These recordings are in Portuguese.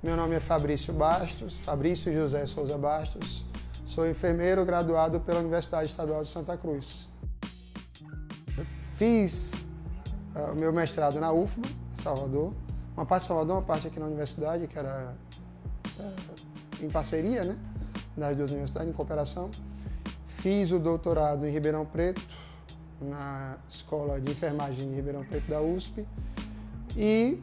Meu nome é Fabrício Bastos, Fabrício José Souza Bastos. Sou enfermeiro graduado pela Universidade Estadual de Santa Cruz. Fiz uh, o meu mestrado na UFBA, Salvador. Uma parte em Salvador, uma parte aqui na universidade, que era uh, em parceria, né? Das duas universidades, em cooperação. Fiz o doutorado em Ribeirão Preto, na Escola de Enfermagem de Ribeirão Preto da USP. E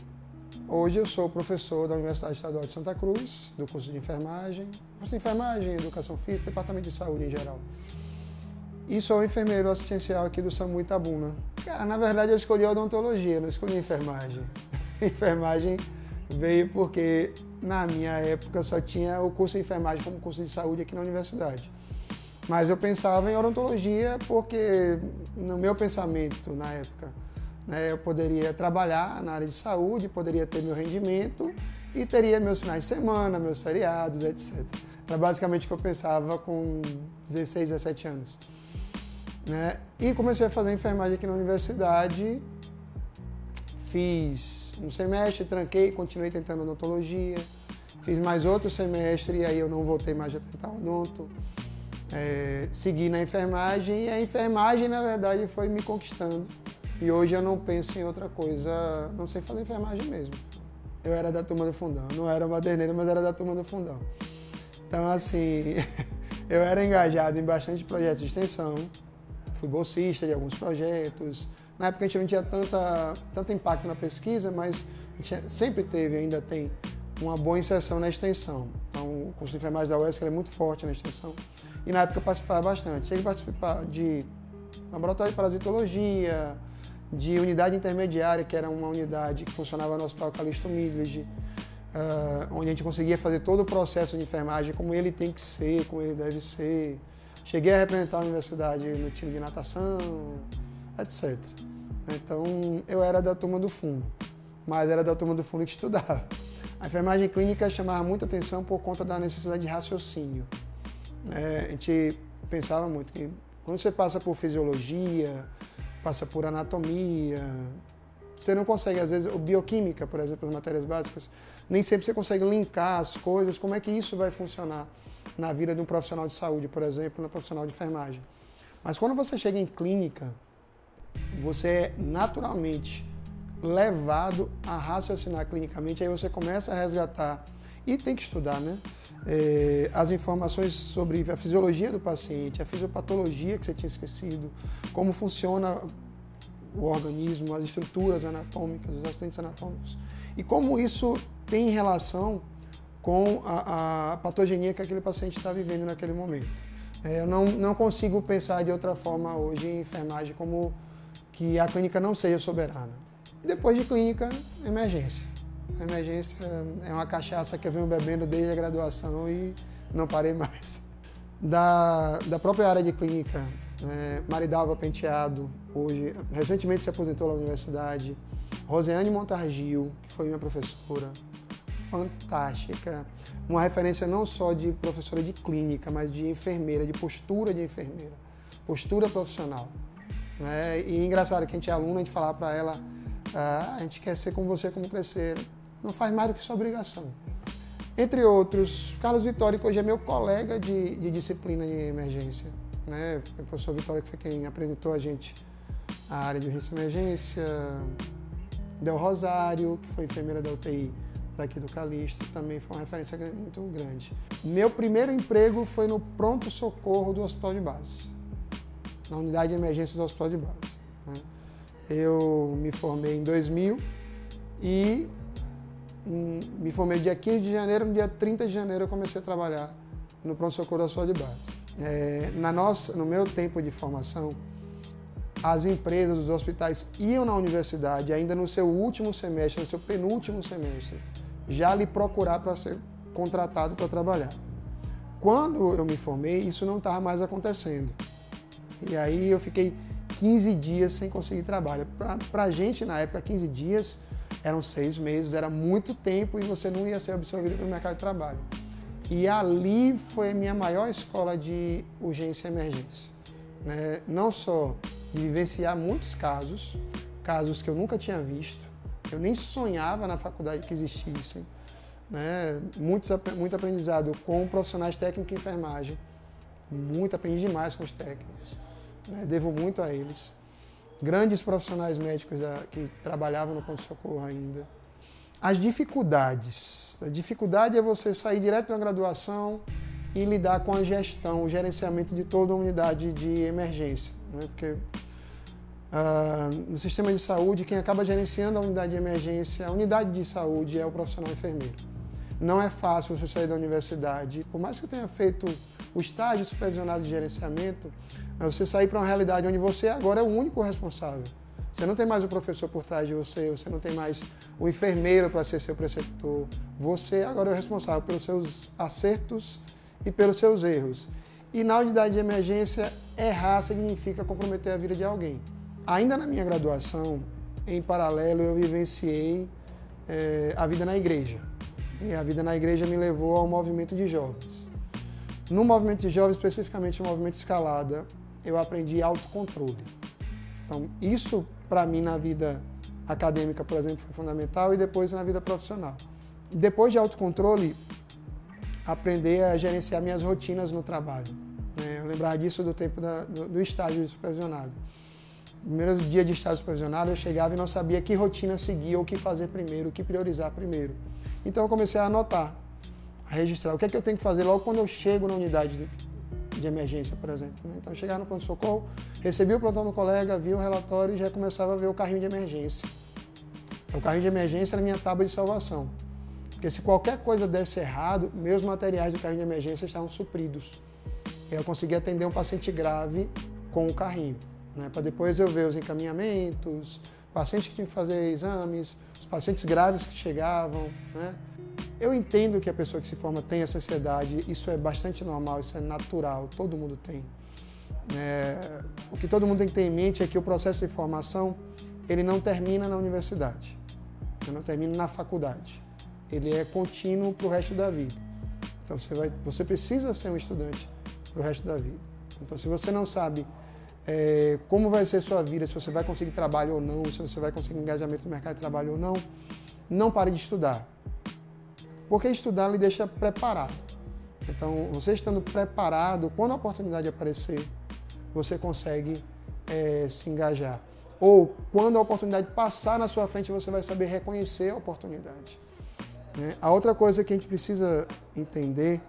Hoje eu sou professor da Universidade Estadual de Santa Cruz, do curso de enfermagem, curso de enfermagem, educação física, departamento de saúde em geral. E sou enfermeiro assistencial aqui do SAMU Itabuna. Cara, na verdade eu escolhi odontologia, não escolhi enfermagem. enfermagem veio porque na minha época só tinha o curso de enfermagem como curso de saúde aqui na universidade. Mas eu pensava em odontologia porque no meu pensamento na época né? Eu poderia trabalhar na área de saúde, poderia ter meu rendimento e teria meus finais de semana, meus feriados, etc. Era basicamente o que eu pensava com 16, 17 anos. Né? E comecei a fazer enfermagem aqui na universidade. Fiz um semestre, tranquei, continuei tentando odontologia. Fiz mais outro semestre e aí eu não voltei mais a tentar odonto. É, segui na enfermagem e a enfermagem, na verdade, foi me conquistando e hoje eu não penso em outra coisa, não sei fazer enfermagem mesmo. Eu era da turma do fundão, não era maderneiro, mas era da turma do fundão. Então, assim, eu era engajado em bastante projetos de extensão, fui bolsista de alguns projetos. Na época a gente não tinha tanta, tanto impacto na pesquisa, mas a gente sempre teve, ainda tem, uma boa inserção na extensão. Então, o curso de enfermagem da UESC é muito forte na extensão. E na época eu participava bastante. Cheguei a participar de laboratório de parasitologia, de unidade intermediária, que era uma unidade que funcionava no Hospital Calixto Midledge, uh, onde a gente conseguia fazer todo o processo de enfermagem como ele tem que ser, como ele deve ser. Cheguei a representar a universidade no time de natação, etc. Então, eu era da turma do fundo, mas era da turma do fundo que estudava. A enfermagem clínica chamava muita atenção por conta da necessidade de raciocínio. É, a gente pensava muito que quando você passa por fisiologia, passa por anatomia. Você não consegue, às vezes, bioquímica, por exemplo, as matérias básicas, nem sempre você consegue linkar as coisas, como é que isso vai funcionar na vida de um profissional de saúde, por exemplo, no profissional de enfermagem. Mas quando você chega em clínica, você é naturalmente levado a raciocinar clinicamente, aí você começa a resgatar e tem que estudar, né? É, as informações sobre a fisiologia do paciente, a fisiopatologia que você tinha esquecido, como funciona o organismo, as estruturas anatômicas, os acidentes anatômicos e como isso tem relação com a, a patogenia que aquele paciente está vivendo naquele momento. É, eu não, não consigo pensar de outra forma hoje em enfermagem como que a clínica não seja soberana. Depois de clínica, emergência. A emergência é uma cachaça que eu venho bebendo desde a graduação e não parei mais. Da, da própria área de clínica, é, Maridalva Penteado, hoje, recentemente se aposentou na universidade. Rosiane Montargil, que foi minha professora, fantástica. Uma referência não só de professora de clínica, mas de enfermeira, de postura de enfermeira, postura profissional. Né? E engraçado que a gente é aluno, a gente falar para ela, ah, a gente quer ser como você como crescer não faz mais do que sua obrigação. Entre outros, Carlos Vitória, que hoje é meu colega de, de disciplina de emergência. Né? O professor Vitória que foi quem apresentou a gente a área de risco de emergência. Del Rosário, que foi enfermeira da UTI daqui do Calixto, também foi uma referência muito grande. Meu primeiro emprego foi no pronto-socorro do Hospital de Base, na unidade de emergência do Hospital de Base. Né? Eu me formei em 2000 e me formei dia 15 de janeiro, no dia 30 de janeiro eu comecei a trabalhar no pronto-socorro da sua de base. É, na nossa, no meu tempo de formação, as empresas, os hospitais iam na universidade ainda no seu último semestre, no seu penúltimo semestre, já lhe procurar para ser contratado para trabalhar. Quando eu me formei, isso não estava mais acontecendo. E aí eu fiquei 15 dias sem conseguir trabalho. Para a gente, na época, 15 dias eram seis meses, era muito tempo e você não ia ser absorvido pelo mercado de trabalho. E ali foi a minha maior escola de urgência e emergência. Né? Não só de vivenciar muitos casos, casos que eu nunca tinha visto, eu nem sonhava na faculdade que existissem, né? muito, muito aprendizado com profissionais técnicos em enfermagem. Muito, aprendi demais com os técnicos. Né? Devo muito a eles. Grandes profissionais médicos da, que trabalhavam no pronto-socorro ainda. As dificuldades. A dificuldade é você sair direto da graduação e lidar com a gestão, o gerenciamento de toda a unidade de emergência. Né? Porque Uh, no sistema de saúde, quem acaba gerenciando a unidade de emergência, a unidade de saúde é o profissional enfermeiro. Não é fácil você sair da universidade, por mais que tenha feito o estágio supervisionado de gerenciamento, você sair para uma realidade onde você agora é o único responsável. Você não tem mais o professor por trás de você, você não tem mais o enfermeiro para ser seu preceptor. Você agora é o responsável pelos seus acertos e pelos seus erros. E na unidade de emergência, errar significa comprometer a vida de alguém. Ainda na minha graduação, em paralelo, eu vivenciei é, a vida na igreja. E a vida na igreja me levou ao movimento de jovens. No movimento de jovens, especificamente no movimento escalada, eu aprendi autocontrole. Então, isso para mim na vida acadêmica, por exemplo, foi fundamental e depois na vida profissional. Depois de autocontrole, aprender a gerenciar minhas rotinas no trabalho. Né? Eu lembrar disso do tempo da, do, do estágio supervisionado primeiro dia de estágio supervisionado, eu chegava e não sabia que rotina seguir, o que fazer primeiro, o que priorizar primeiro. Então eu comecei a anotar, registrar o que é que eu tenho que fazer logo quando eu chego na unidade de, de emergência, por exemplo. Né? Então eu chegava no pronto-socorro, recebia o plantão do colega, via o relatório e já começava a ver o carrinho de emergência. Então, o carrinho de emergência era a minha tábua de salvação. Porque se qualquer coisa desse errado, meus materiais do carrinho de emergência estavam supridos. Eu conseguia atender um paciente grave com o carrinho né, para depois eu ver os encaminhamentos, pacientes que tinham que fazer exames, os pacientes graves que chegavam. Né. Eu entendo que a pessoa que se forma tem essa ansiedade, isso é bastante normal, isso é natural, todo mundo tem. É, o que todo mundo tem que ter em mente é que o processo de formação ele não termina na universidade, não termina na faculdade. Ele é contínuo para o resto da vida. Então você, vai, você precisa ser um estudante para o resto da vida. Então se você não sabe é, como vai ser sua vida, se você vai conseguir trabalho ou não, se você vai conseguir engajamento no mercado de trabalho ou não, não pare de estudar. Porque estudar lhe deixa preparado. Então, você estando preparado, quando a oportunidade aparecer, você consegue é, se engajar. Ou quando a oportunidade passar na sua frente, você vai saber reconhecer a oportunidade. Né? A outra coisa que a gente precisa entender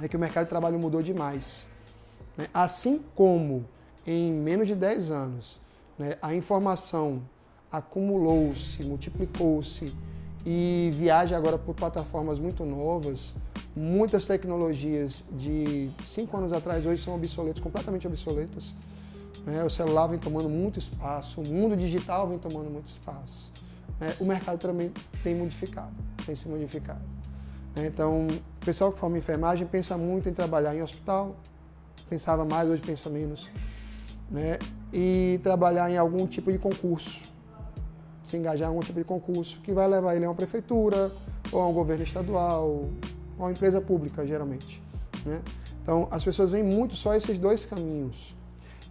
é que o mercado de trabalho mudou demais. Né? Assim como em menos de 10 anos, né, a informação acumulou-se, multiplicou-se e viaja agora por plataformas muito novas. Muitas tecnologias de 5 anos atrás hoje são obsoletas, completamente obsoletas. Né? O celular vem tomando muito espaço, o mundo digital vem tomando muito espaço. Né? O mercado também tem modificado, tem se modificado. Né? Então, o pessoal que forma enfermagem pensa muito em trabalhar em hospital, pensava mais, hoje pensa menos e trabalhar em algum tipo de concurso, se engajar em algum tipo de concurso que vai levar ele a uma prefeitura, ou a um governo estadual, ou a uma empresa pública, geralmente. Né? Então, as pessoas veem muito só esses dois caminhos.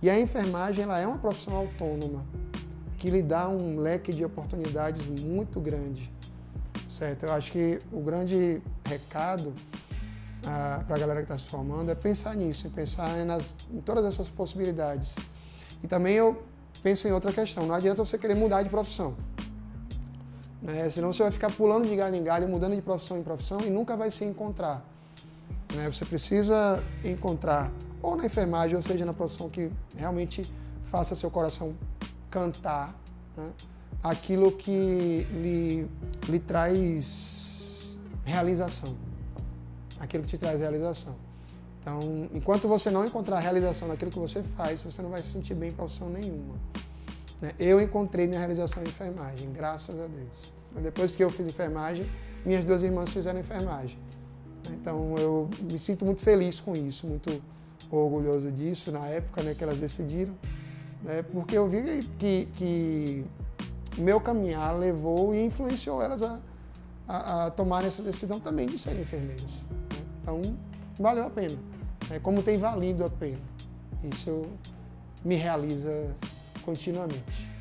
E a enfermagem ela é uma profissão autônoma que lhe dá um leque de oportunidades muito grande, certo? Eu acho que o grande recado ah, para a galera que está se formando é pensar nisso, pensar nas, em todas essas possibilidades. E também eu penso em outra questão, não adianta você querer mudar de profissão. Né? Senão você vai ficar pulando de galho em galho, mudando de profissão em profissão e nunca vai se encontrar. Né? Você precisa encontrar, ou na enfermagem, ou seja, na profissão que realmente faça seu coração cantar, né? aquilo que lhe, lhe traz realização aquilo que te traz realização. Então, enquanto você não encontrar realização naquilo que você faz, você não vai se sentir bem em profissão nenhuma. Né? Eu encontrei minha realização em enfermagem, graças a Deus. Depois que eu fiz enfermagem, minhas duas irmãs fizeram enfermagem. Então, eu me sinto muito feliz com isso, muito orgulhoso disso na época né, que elas decidiram, né, porque eu vi que, que meu caminhar levou e influenciou elas a, a, a tomarem essa decisão também de serem enfermeiras. Então, valeu a pena. É como tem valido a pena. Isso me realiza continuamente.